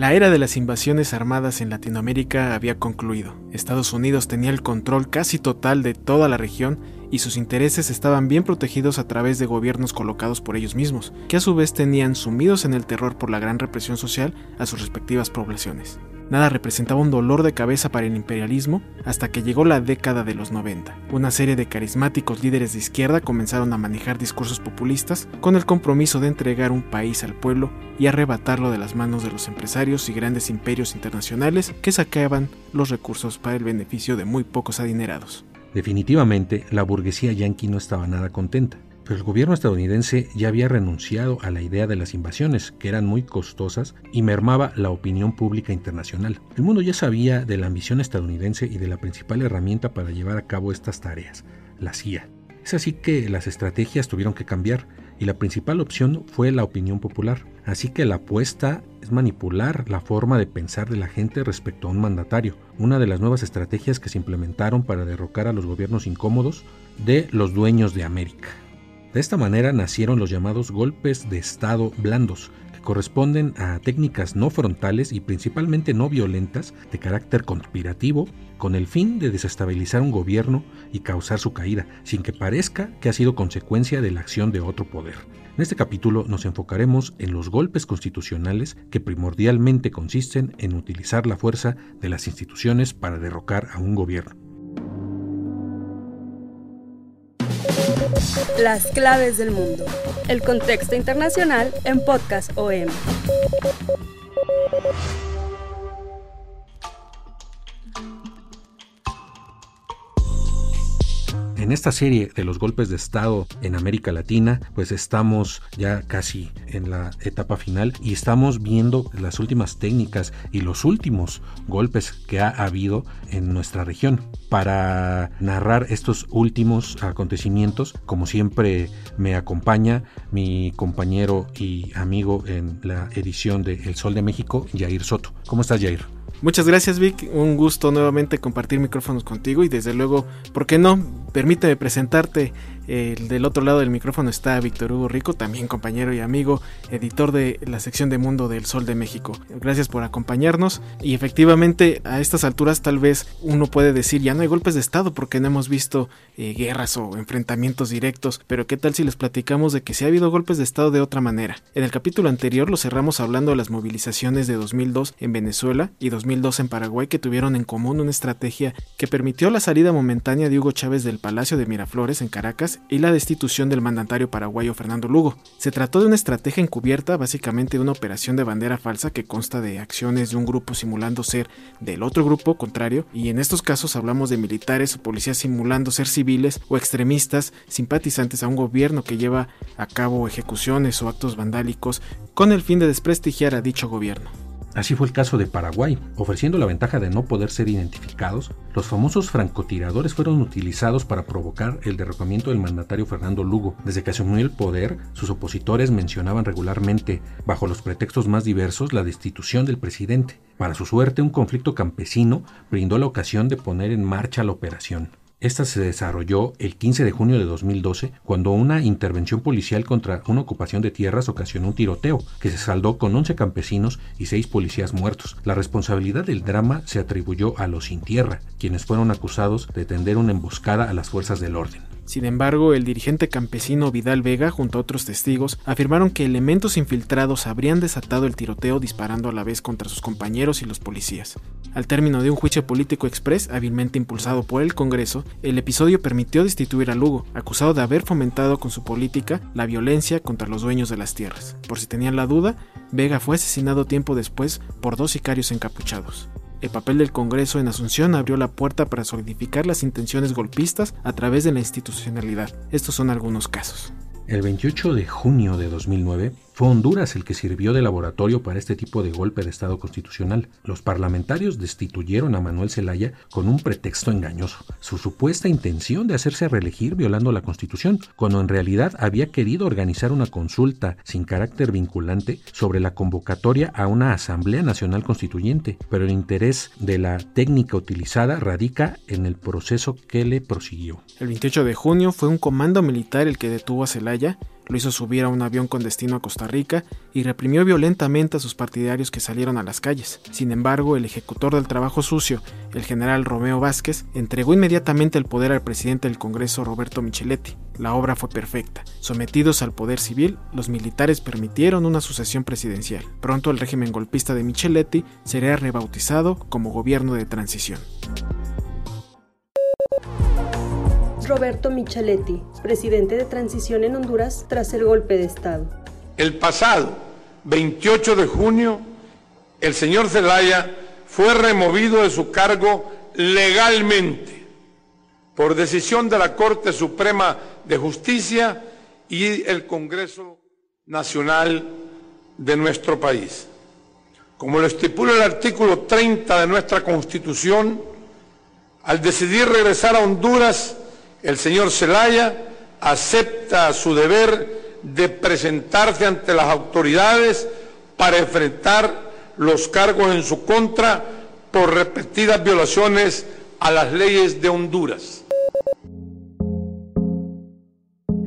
La era de las invasiones armadas en Latinoamérica había concluido. Estados Unidos tenía el control casi total de toda la región y sus intereses estaban bien protegidos a través de gobiernos colocados por ellos mismos, que a su vez tenían sumidos en el terror por la gran represión social a sus respectivas poblaciones. Nada representaba un dolor de cabeza para el imperialismo hasta que llegó la década de los 90. Una serie de carismáticos líderes de izquierda comenzaron a manejar discursos populistas con el compromiso de entregar un país al pueblo y arrebatarlo de las manos de los empresarios y grandes imperios internacionales que saqueaban los recursos para el beneficio de muy pocos adinerados. Definitivamente, la burguesía yanqui no estaba nada contenta. El gobierno estadounidense ya había renunciado a la idea de las invasiones, que eran muy costosas y mermaba la opinión pública internacional. El mundo ya sabía de la ambición estadounidense y de la principal herramienta para llevar a cabo estas tareas, la CIA. Es así que las estrategias tuvieron que cambiar y la principal opción fue la opinión popular. Así que la apuesta es manipular la forma de pensar de la gente respecto a un mandatario, una de las nuevas estrategias que se implementaron para derrocar a los gobiernos incómodos de los dueños de América. De esta manera nacieron los llamados golpes de Estado blandos, que corresponden a técnicas no frontales y principalmente no violentas de carácter conspirativo, con el fin de desestabilizar un gobierno y causar su caída, sin que parezca que ha sido consecuencia de la acción de otro poder. En este capítulo nos enfocaremos en los golpes constitucionales que primordialmente consisten en utilizar la fuerza de las instituciones para derrocar a un gobierno. Las claves del mundo. El contexto internacional en Podcast OM. En esta serie de los golpes de Estado en América Latina, pues estamos ya casi en la etapa final y estamos viendo las últimas técnicas y los últimos golpes que ha habido en nuestra región. Para narrar estos últimos acontecimientos, como siempre me acompaña mi compañero y amigo en la edición de El Sol de México, Jair Soto. ¿Cómo estás, Jair? Muchas gracias Vic, un gusto nuevamente compartir micrófonos contigo y desde luego, ¿por qué no? Permíteme presentarte el del otro lado del micrófono está Víctor Hugo Rico, también compañero y amigo, editor de la sección de Mundo del Sol de México. Gracias por acompañarnos y efectivamente a estas alturas tal vez uno puede decir ya no hay golpes de Estado porque no hemos visto eh, guerras o enfrentamientos directos, pero ¿qué tal si les platicamos de que sí ha habido golpes de Estado de otra manera? En el capítulo anterior lo cerramos hablando de las movilizaciones de 2002 en Venezuela y 2002 en Paraguay que tuvieron en común una estrategia que permitió la salida momentánea de Hugo Chávez del Palacio de Miraflores en Caracas y la destitución del mandatario paraguayo Fernando Lugo. Se trató de una estrategia encubierta, básicamente de una operación de bandera falsa que consta de acciones de un grupo simulando ser del otro grupo contrario, y en estos casos hablamos de militares o policías simulando ser civiles o extremistas simpatizantes a un gobierno que lleva a cabo ejecuciones o actos vandálicos con el fin de desprestigiar a dicho gobierno. Así fue el caso de Paraguay. Ofreciendo la ventaja de no poder ser identificados, los famosos francotiradores fueron utilizados para provocar el derrocamiento del mandatario Fernando Lugo. Desde que asumió el poder, sus opositores mencionaban regularmente, bajo los pretextos más diversos, la destitución del presidente. Para su suerte, un conflicto campesino brindó la ocasión de poner en marcha la operación. Esta se desarrolló el 15 de junio de 2012, cuando una intervención policial contra una ocupación de tierras ocasionó un tiroteo, que se saldó con 11 campesinos y 6 policías muertos. La responsabilidad del drama se atribuyó a los sin tierra, quienes fueron acusados de tender una emboscada a las fuerzas del orden. Sin embargo, el dirigente campesino Vidal Vega, junto a otros testigos, afirmaron que elementos infiltrados habrían desatado el tiroteo disparando a la vez contra sus compañeros y los policías. Al término de un juicio político express hábilmente impulsado por el Congreso, el episodio permitió destituir a Lugo, acusado de haber fomentado con su política la violencia contra los dueños de las tierras. Por si tenían la duda, Vega fue asesinado tiempo después por dos sicarios encapuchados. El papel del Congreso en Asunción abrió la puerta para solidificar las intenciones golpistas a través de la institucionalidad. Estos son algunos casos. El 28 de junio de 2009 fue Honduras el que sirvió de laboratorio para este tipo de golpe de Estado constitucional. Los parlamentarios destituyeron a Manuel Zelaya con un pretexto engañoso, su supuesta intención de hacerse reelegir violando la Constitución, cuando en realidad había querido organizar una consulta sin carácter vinculante sobre la convocatoria a una Asamblea Nacional Constituyente, pero el interés de la técnica utilizada radica en el proceso que le prosiguió. El 28 de junio fue un comando militar el que detuvo a Zelaya lo hizo subir a un avión con destino a Costa Rica y reprimió violentamente a sus partidarios que salieron a las calles. Sin embargo, el ejecutor del trabajo sucio, el general Romeo Vázquez, entregó inmediatamente el poder al presidente del Congreso Roberto Micheletti. La obra fue perfecta. Sometidos al poder civil, los militares permitieron una sucesión presidencial. Pronto el régimen golpista de Micheletti sería rebautizado como gobierno de transición. Roberto Micheletti, presidente de transición en Honduras tras el golpe de Estado. El pasado 28 de junio, el señor Zelaya fue removido de su cargo legalmente por decisión de la Corte Suprema de Justicia y el Congreso Nacional de nuestro país. Como lo estipula el artículo 30 de nuestra Constitución, al decidir regresar a Honduras, el señor Zelaya acepta su deber de presentarse ante las autoridades para enfrentar los cargos en su contra por repetidas violaciones a las leyes de Honduras.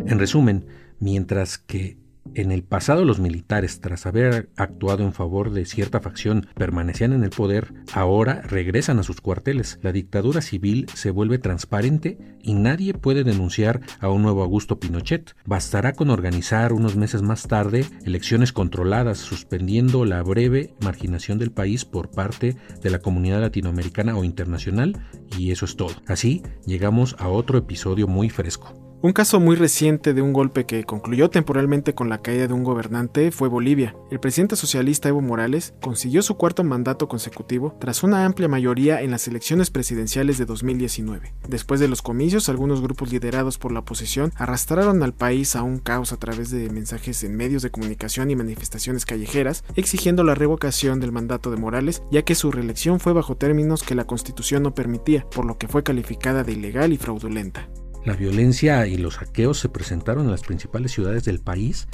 En resumen, mientras que en el pasado los militares, tras haber actuado en favor de cierta facción, permanecían en el poder, ahora regresan a sus cuarteles. La dictadura civil se vuelve transparente y nadie puede denunciar a un nuevo Augusto Pinochet. Bastará con organizar unos meses más tarde elecciones controladas, suspendiendo la breve marginación del país por parte de la comunidad latinoamericana o internacional, y eso es todo. Así llegamos a otro episodio muy fresco. Un caso muy reciente de un golpe que concluyó temporalmente con la caída de un gobernante fue Bolivia. El presidente socialista Evo Morales consiguió su cuarto mandato consecutivo tras una amplia mayoría en las elecciones presidenciales de 2019. Después de los comicios, algunos grupos liderados por la oposición arrastraron al país a un caos a través de mensajes en medios de comunicación y manifestaciones callejeras, exigiendo la revocación del mandato de Morales, ya que su reelección fue bajo términos que la constitución no permitía, por lo que fue calificada de ilegal y fraudulenta. La violencia y los saqueos se presentaron en las principales ciudades del país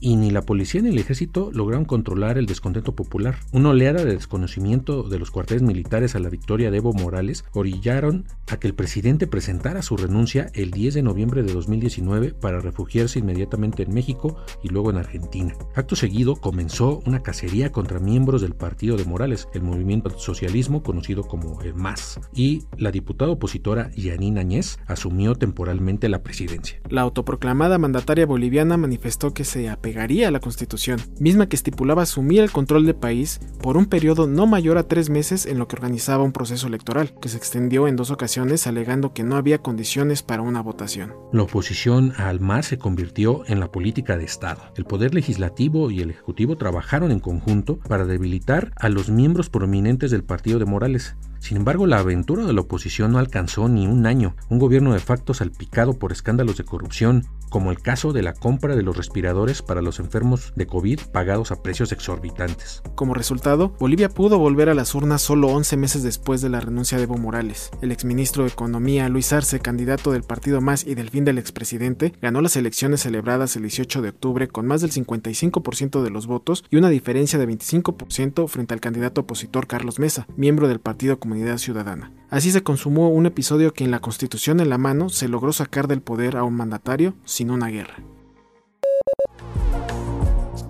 y ni la policía ni el ejército lograron controlar el descontento popular. Una oleada de desconocimiento de los cuarteles militares a la victoria de Evo Morales orillaron a que el presidente presentara su renuncia el 10 de noviembre de 2019 para refugiarse inmediatamente en México y luego en Argentina. Acto seguido comenzó una cacería contra miembros del partido de Morales, el movimiento socialismo conocido como el MAS, y la diputada opositora Yanina Añez asumió temporalmente la presidencia. La autoproclamada mandataria boliviana manifestó que se apegaría a la Constitución, misma que estipulaba asumir el control del país por un periodo no mayor a tres meses en lo que organizaba un proceso electoral, que se extendió en dos ocasiones alegando que no había condiciones para una votación. La oposición al MAS se convirtió en la política de Estado. El Poder Legislativo y el Ejecutivo trabajaron en conjunto para debilitar a los miembros prominentes del partido de Morales, sin embargo, la aventura de la oposición no alcanzó ni un año. Un gobierno de facto salpicado por escándalos de corrupción, como el caso de la compra de los respiradores para los enfermos de COVID pagados a precios exorbitantes. Como resultado, Bolivia pudo volver a las urnas solo 11 meses después de la renuncia de Evo Morales. El exministro de Economía, Luis Arce, candidato del partido Más y del fin del expresidente, ganó las elecciones celebradas el 18 de octubre con más del 55% de los votos y una diferencia de 25% frente al candidato opositor Carlos Mesa, miembro del Partido Comunidad Ciudadana. Así se consumó un episodio que en la Constitución en la mano se logró sacar del poder a un mandatario sin una guerra.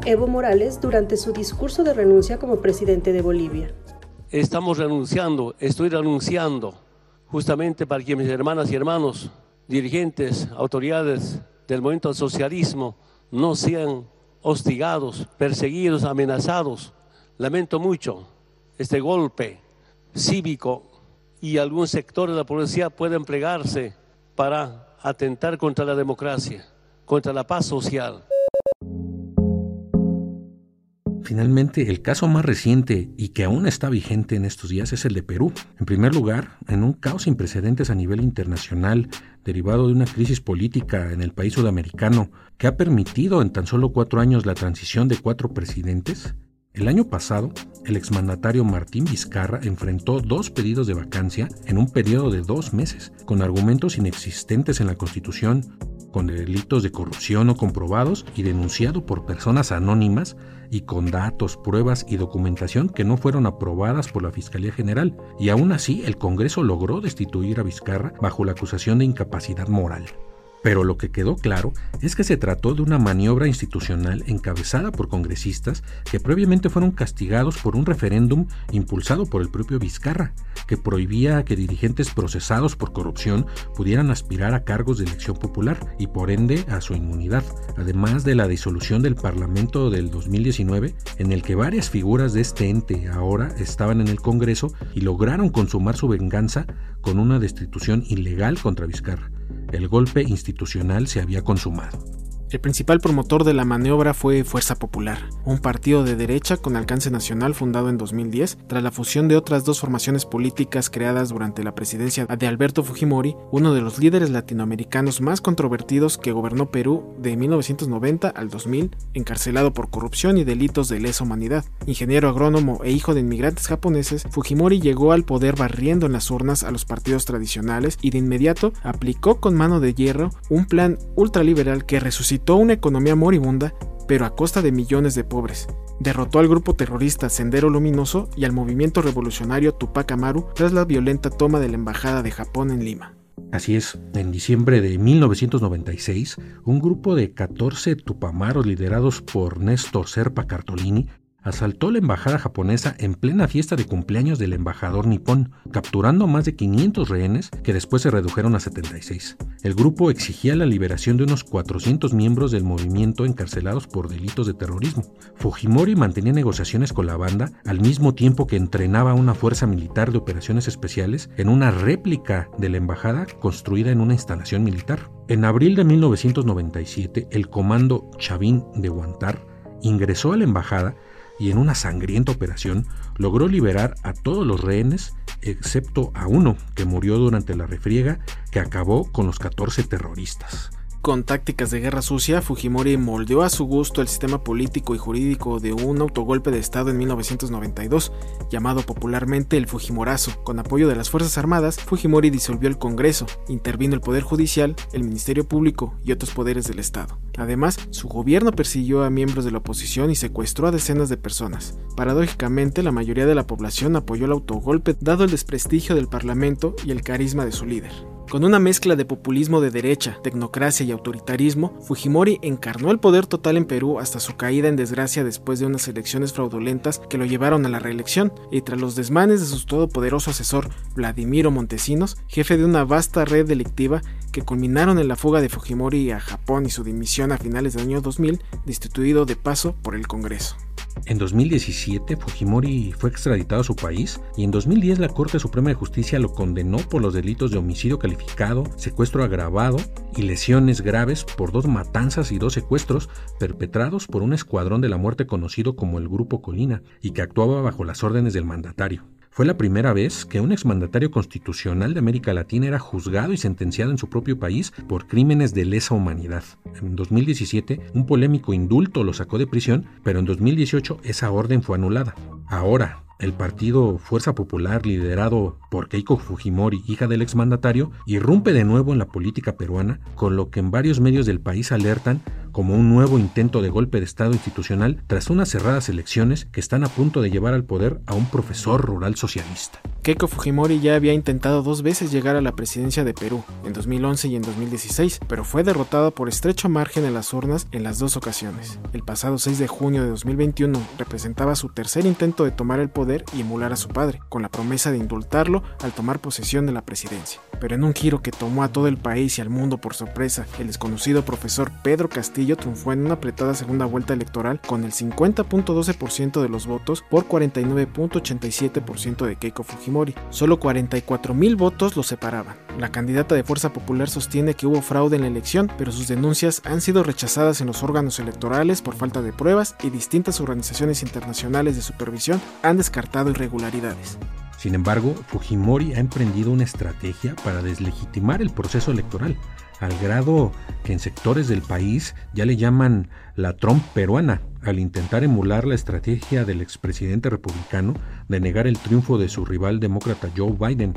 Evo Morales durante su discurso de renuncia como presidente de Bolivia. Estamos renunciando, estoy renunciando justamente para que mis hermanas y hermanos, dirigentes, autoridades del movimiento socialismo no sean hostigados, perseguidos, amenazados. Lamento mucho este golpe cívico y algún sector de la policía pueden plegarse para atentar contra la democracia, contra la paz social. Finalmente, el caso más reciente y que aún está vigente en estos días es el de Perú. En primer lugar, en un caos sin precedentes a nivel internacional, derivado de una crisis política en el país sudamericano que ha permitido en tan solo cuatro años la transición de cuatro presidentes, el año pasado, el exmandatario Martín Vizcarra enfrentó dos pedidos de vacancia en un periodo de dos meses, con argumentos inexistentes en la Constitución, con delitos de corrupción no comprobados y denunciado por personas anónimas y con datos, pruebas y documentación que no fueron aprobadas por la Fiscalía General. Y aún así, el Congreso logró destituir a Vizcarra bajo la acusación de incapacidad moral. Pero lo que quedó claro es que se trató de una maniobra institucional encabezada por congresistas que previamente fueron castigados por un referéndum impulsado por el propio Vizcarra, que prohibía que dirigentes procesados por corrupción pudieran aspirar a cargos de elección popular y por ende a su inmunidad, además de la disolución del Parlamento del 2019, en el que varias figuras de este ente ahora estaban en el Congreso y lograron consumar su venganza con una destitución ilegal contra Vizcarra. El golpe institucional se había consumado. El principal promotor de la maniobra fue Fuerza Popular, un partido de derecha con alcance nacional fundado en 2010 tras la fusión de otras dos formaciones políticas creadas durante la presidencia de Alberto Fujimori, uno de los líderes latinoamericanos más controvertidos que gobernó Perú de 1990 al 2000, encarcelado por corrupción y delitos de lesa humanidad. Ingeniero agrónomo e hijo de inmigrantes japoneses, Fujimori llegó al poder barriendo en las urnas a los partidos tradicionales y de inmediato aplicó con mano de hierro un plan ultraliberal que resucitó una economía moribunda, pero a costa de millones de pobres. Derrotó al grupo terrorista Sendero Luminoso y al movimiento revolucionario Tupac Amaru tras la violenta toma de la Embajada de Japón en Lima. Así es, en diciembre de 1996, un grupo de 14 tupamaros liderados por Néstor Serpa Cartolini asaltó la embajada japonesa en plena fiesta de cumpleaños del embajador nipón, capturando más de 500 rehenes que después se redujeron a 76. El grupo exigía la liberación de unos 400 miembros del movimiento encarcelados por delitos de terrorismo. Fujimori mantenía negociaciones con la banda al mismo tiempo que entrenaba una fuerza militar de operaciones especiales en una réplica de la embajada construida en una instalación militar. En abril de 1997, el comando Chavín de Guantar ingresó a la embajada y en una sangrienta operación logró liberar a todos los rehenes excepto a uno que murió durante la refriega que acabó con los 14 terroristas. Con tácticas de guerra sucia, Fujimori moldeó a su gusto el sistema político y jurídico de un autogolpe de Estado en 1992, llamado popularmente el Fujimorazo. Con apoyo de las Fuerzas Armadas, Fujimori disolvió el Congreso, intervino el Poder Judicial, el Ministerio Público y otros poderes del Estado. Además, su gobierno persiguió a miembros de la oposición y secuestró a decenas de personas. Paradójicamente, la mayoría de la población apoyó el autogolpe dado el desprestigio del Parlamento y el carisma de su líder. Con una mezcla de populismo de derecha, tecnocracia y autoritarismo, Fujimori encarnó el poder total en Perú hasta su caída en desgracia después de unas elecciones fraudulentas que lo llevaron a la reelección, y tras los desmanes de su todopoderoso asesor Vladimiro Montesinos, jefe de una vasta red delictiva que culminaron en la fuga de Fujimori a Japón y su dimisión a finales del año 2000, destituido de paso por el Congreso. En 2017, Fujimori fue extraditado a su país y en 2010 la Corte Suprema de Justicia lo condenó por los delitos de homicidio calificado, secuestro agravado y lesiones graves por dos matanzas y dos secuestros perpetrados por un escuadrón de la muerte conocido como el Grupo Colina y que actuaba bajo las órdenes del mandatario. Fue la primera vez que un exmandatario constitucional de América Latina era juzgado y sentenciado en su propio país por crímenes de lesa humanidad. En 2017, un polémico indulto lo sacó de prisión, pero en 2018 esa orden fue anulada. Ahora, el partido Fuerza Popular, liderado por Keiko Fujimori, hija del exmandatario, irrumpe de nuevo en la política peruana, con lo que en varios medios del país alertan como un nuevo intento de golpe de Estado institucional tras unas cerradas elecciones que están a punto de llevar al poder a un profesor rural socialista. Keiko Fujimori ya había intentado dos veces llegar a la presidencia de Perú, en 2011 y en 2016, pero fue derrotada por estrecho margen en las urnas en las dos ocasiones. El pasado 6 de junio de 2021 representaba su tercer intento de tomar el poder y emular a su padre, con la promesa de indultarlo al tomar posesión de la presidencia. Pero en un giro que tomó a todo el país y al mundo por sorpresa, el desconocido profesor Pedro Castillo triunfó en una apretada segunda vuelta electoral con el 50.12% de los votos por 49.87% de Keiko Fujimori Fujimori. Solo 44 mil votos lo separaban. La candidata de Fuerza Popular sostiene que hubo fraude en la elección, pero sus denuncias han sido rechazadas en los órganos electorales por falta de pruebas y distintas organizaciones internacionales de supervisión han descartado irregularidades. Sin embargo, Fujimori ha emprendido una estrategia para deslegitimar el proceso electoral, al grado que en sectores del país ya le llaman la Trump peruana, al intentar emular la estrategia del expresidente republicano de negar el triunfo de su rival demócrata Joe Biden,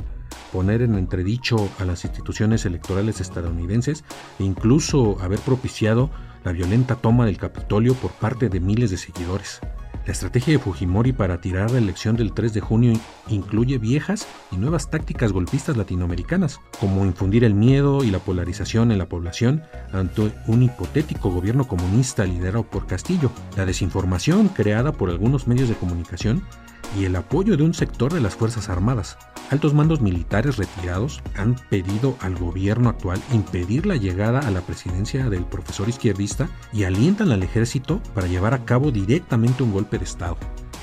poner en entredicho a las instituciones electorales estadounidenses e incluso haber propiciado la violenta toma del Capitolio por parte de miles de seguidores. La estrategia de Fujimori para tirar la elección del 3 de junio incluye viejas y nuevas tácticas golpistas latinoamericanas, como infundir el miedo y la polarización en la población ante un hipotético gobierno comunista liderado por Castillo, la desinformación creada por algunos medios de comunicación y el apoyo de un sector de las Fuerzas Armadas. Altos mandos militares retirados han pedido al gobierno actual impedir la llegada a la presidencia del profesor izquierdista y alientan al ejército para llevar a cabo directamente un golpe de Estado.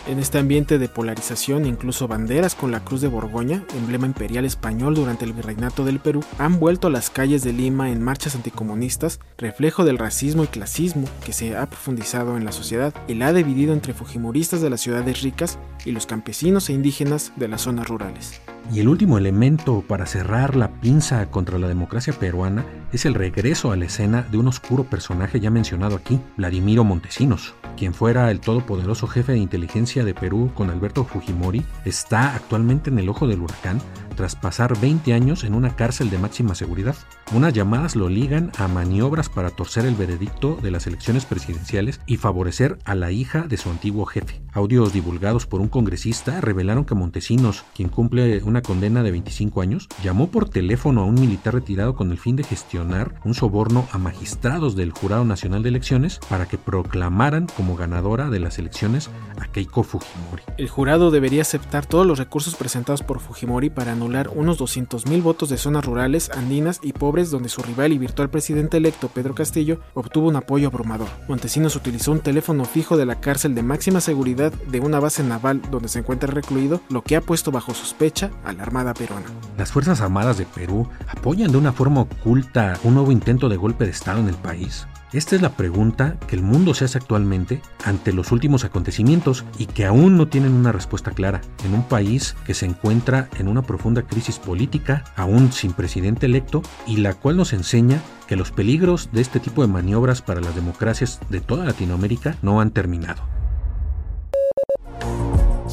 En este ambiente de polarización, incluso banderas con la Cruz de Borgoña, emblema imperial español durante el virreinato del Perú, han vuelto a las calles de Lima en marchas anticomunistas, reflejo del racismo y clasismo que se ha profundizado en la sociedad y la ha dividido entre fujimoristas de las ciudades ricas y los campesinos e indígenas de las zonas rurales. Y el último elemento para cerrar la pinza contra la democracia peruana es el regreso a la escena de un oscuro personaje ya mencionado aquí, Vladimiro Montesinos, quien fuera el todopoderoso jefe de inteligencia de Perú con Alberto Fujimori, está actualmente en el ojo del huracán tras pasar 20 años en una cárcel de máxima seguridad. Unas llamadas lo ligan a maniobras para torcer el veredicto de las elecciones presidenciales y favorecer a la hija de su antiguo jefe. Audios divulgados por un congresista revelaron que Montesinos, quien cumple una condena de 25 años, llamó por teléfono a un militar retirado con el fin de gestionar un soborno a magistrados del Jurado Nacional de Elecciones para que proclamaran como ganadora de las elecciones a Keiko Fujimori. El jurado debería aceptar todos los recursos presentados por Fujimori para anular unos 200.000 votos de zonas rurales, andinas y pobres donde su rival y virtual presidente electo Pedro Castillo obtuvo un apoyo abrumador. Montesinos utilizó un teléfono fijo de la cárcel de máxima seguridad de una base naval donde se encuentra recluido, lo que ha puesto bajo sospecha a la Armada peruana. Las Fuerzas Armadas de Perú apoyan de una forma oculta un nuevo intento de golpe de Estado en el país. Esta es la pregunta que el mundo se hace actualmente ante los últimos acontecimientos y que aún no tienen una respuesta clara en un país que se encuentra en una profunda crisis política, aún sin presidente electo, y la cual nos enseña que los peligros de este tipo de maniobras para las democracias de toda Latinoamérica no han terminado.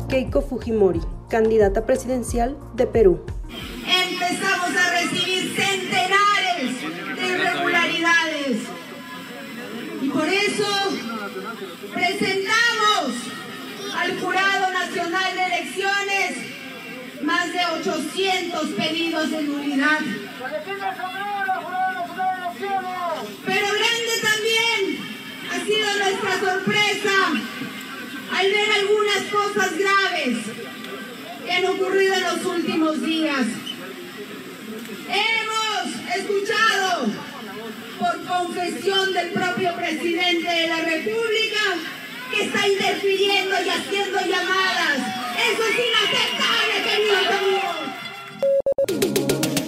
Keiko Fujimori, candidata presidencial de Perú. Eso presentamos al Jurado Nacional de Elecciones más de 800 pedidos de nulidad. Pero grande también ha sido nuestra sorpresa al ver algunas cosas graves que han ocurrido en los últimos días. Hemos escuchado por confesión del propio presidente de la República que está interfiriendo y haciendo llamadas. Eso es inaceptable, queridos amigos.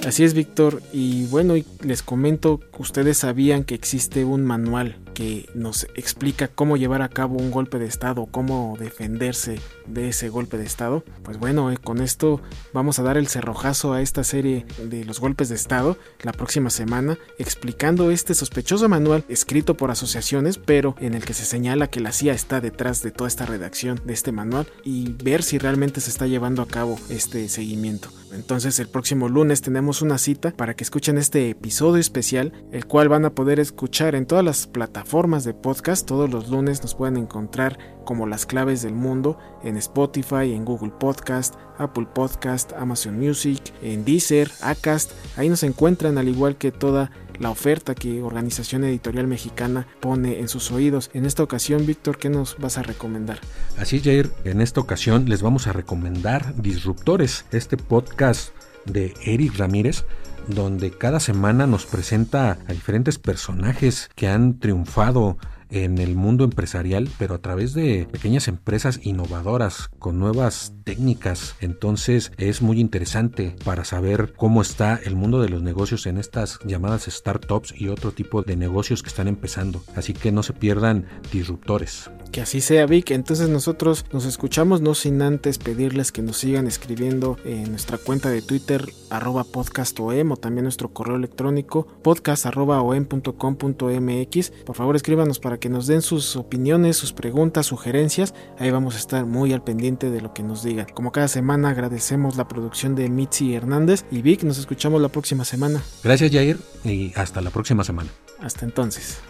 Así es, Víctor. Y bueno, les comento, ustedes sabían que existe un manual que nos explica cómo llevar a cabo un golpe de Estado, cómo defenderse de ese golpe de Estado. Pues bueno, eh, con esto vamos a dar el cerrojazo a esta serie de los golpes de Estado la próxima semana, explicando este sospechoso manual escrito por asociaciones, pero en el que se señala que la CIA está detrás de toda esta redacción de este manual y ver si realmente se está llevando a cabo este seguimiento. Entonces el próximo lunes tenemos una cita para que escuchen este episodio especial, el cual van a poder escuchar en todas las plataformas de podcast. Todos los lunes nos pueden encontrar como las claves del mundo en Spotify, en Google Podcast, Apple Podcast, Amazon Music, en Deezer, Acast. Ahí nos encuentran al igual que toda la oferta que Organización Editorial Mexicana pone en sus oídos. En esta ocasión, Víctor, ¿qué nos vas a recomendar? Así, Jair, en esta ocasión les vamos a recomendar Disruptores, este podcast de Eric Ramírez, donde cada semana nos presenta a diferentes personajes que han triunfado en el mundo empresarial, pero a través de pequeñas empresas innovadoras con nuevas técnicas. Entonces es muy interesante para saber cómo está el mundo de los negocios en estas llamadas startups y otro tipo de negocios que están empezando. Así que no se pierdan disruptores. Que así sea, Vic. Entonces nosotros nos escuchamos, no sin antes pedirles que nos sigan escribiendo en nuestra cuenta de Twitter, arroba podcastom, o también nuestro correo electrónico, podcast arroba mx. Por favor, escríbanos para que nos den sus opiniones, sus preguntas, sugerencias. Ahí vamos a estar muy al pendiente de lo que nos digan. Como cada semana, agradecemos la producción de Mitzi Hernández y Vic. Nos escuchamos la próxima semana. Gracias, Jair, y hasta la próxima semana. Hasta entonces.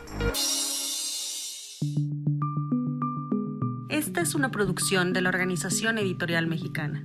Esta es una producción de la Organización Editorial Mexicana.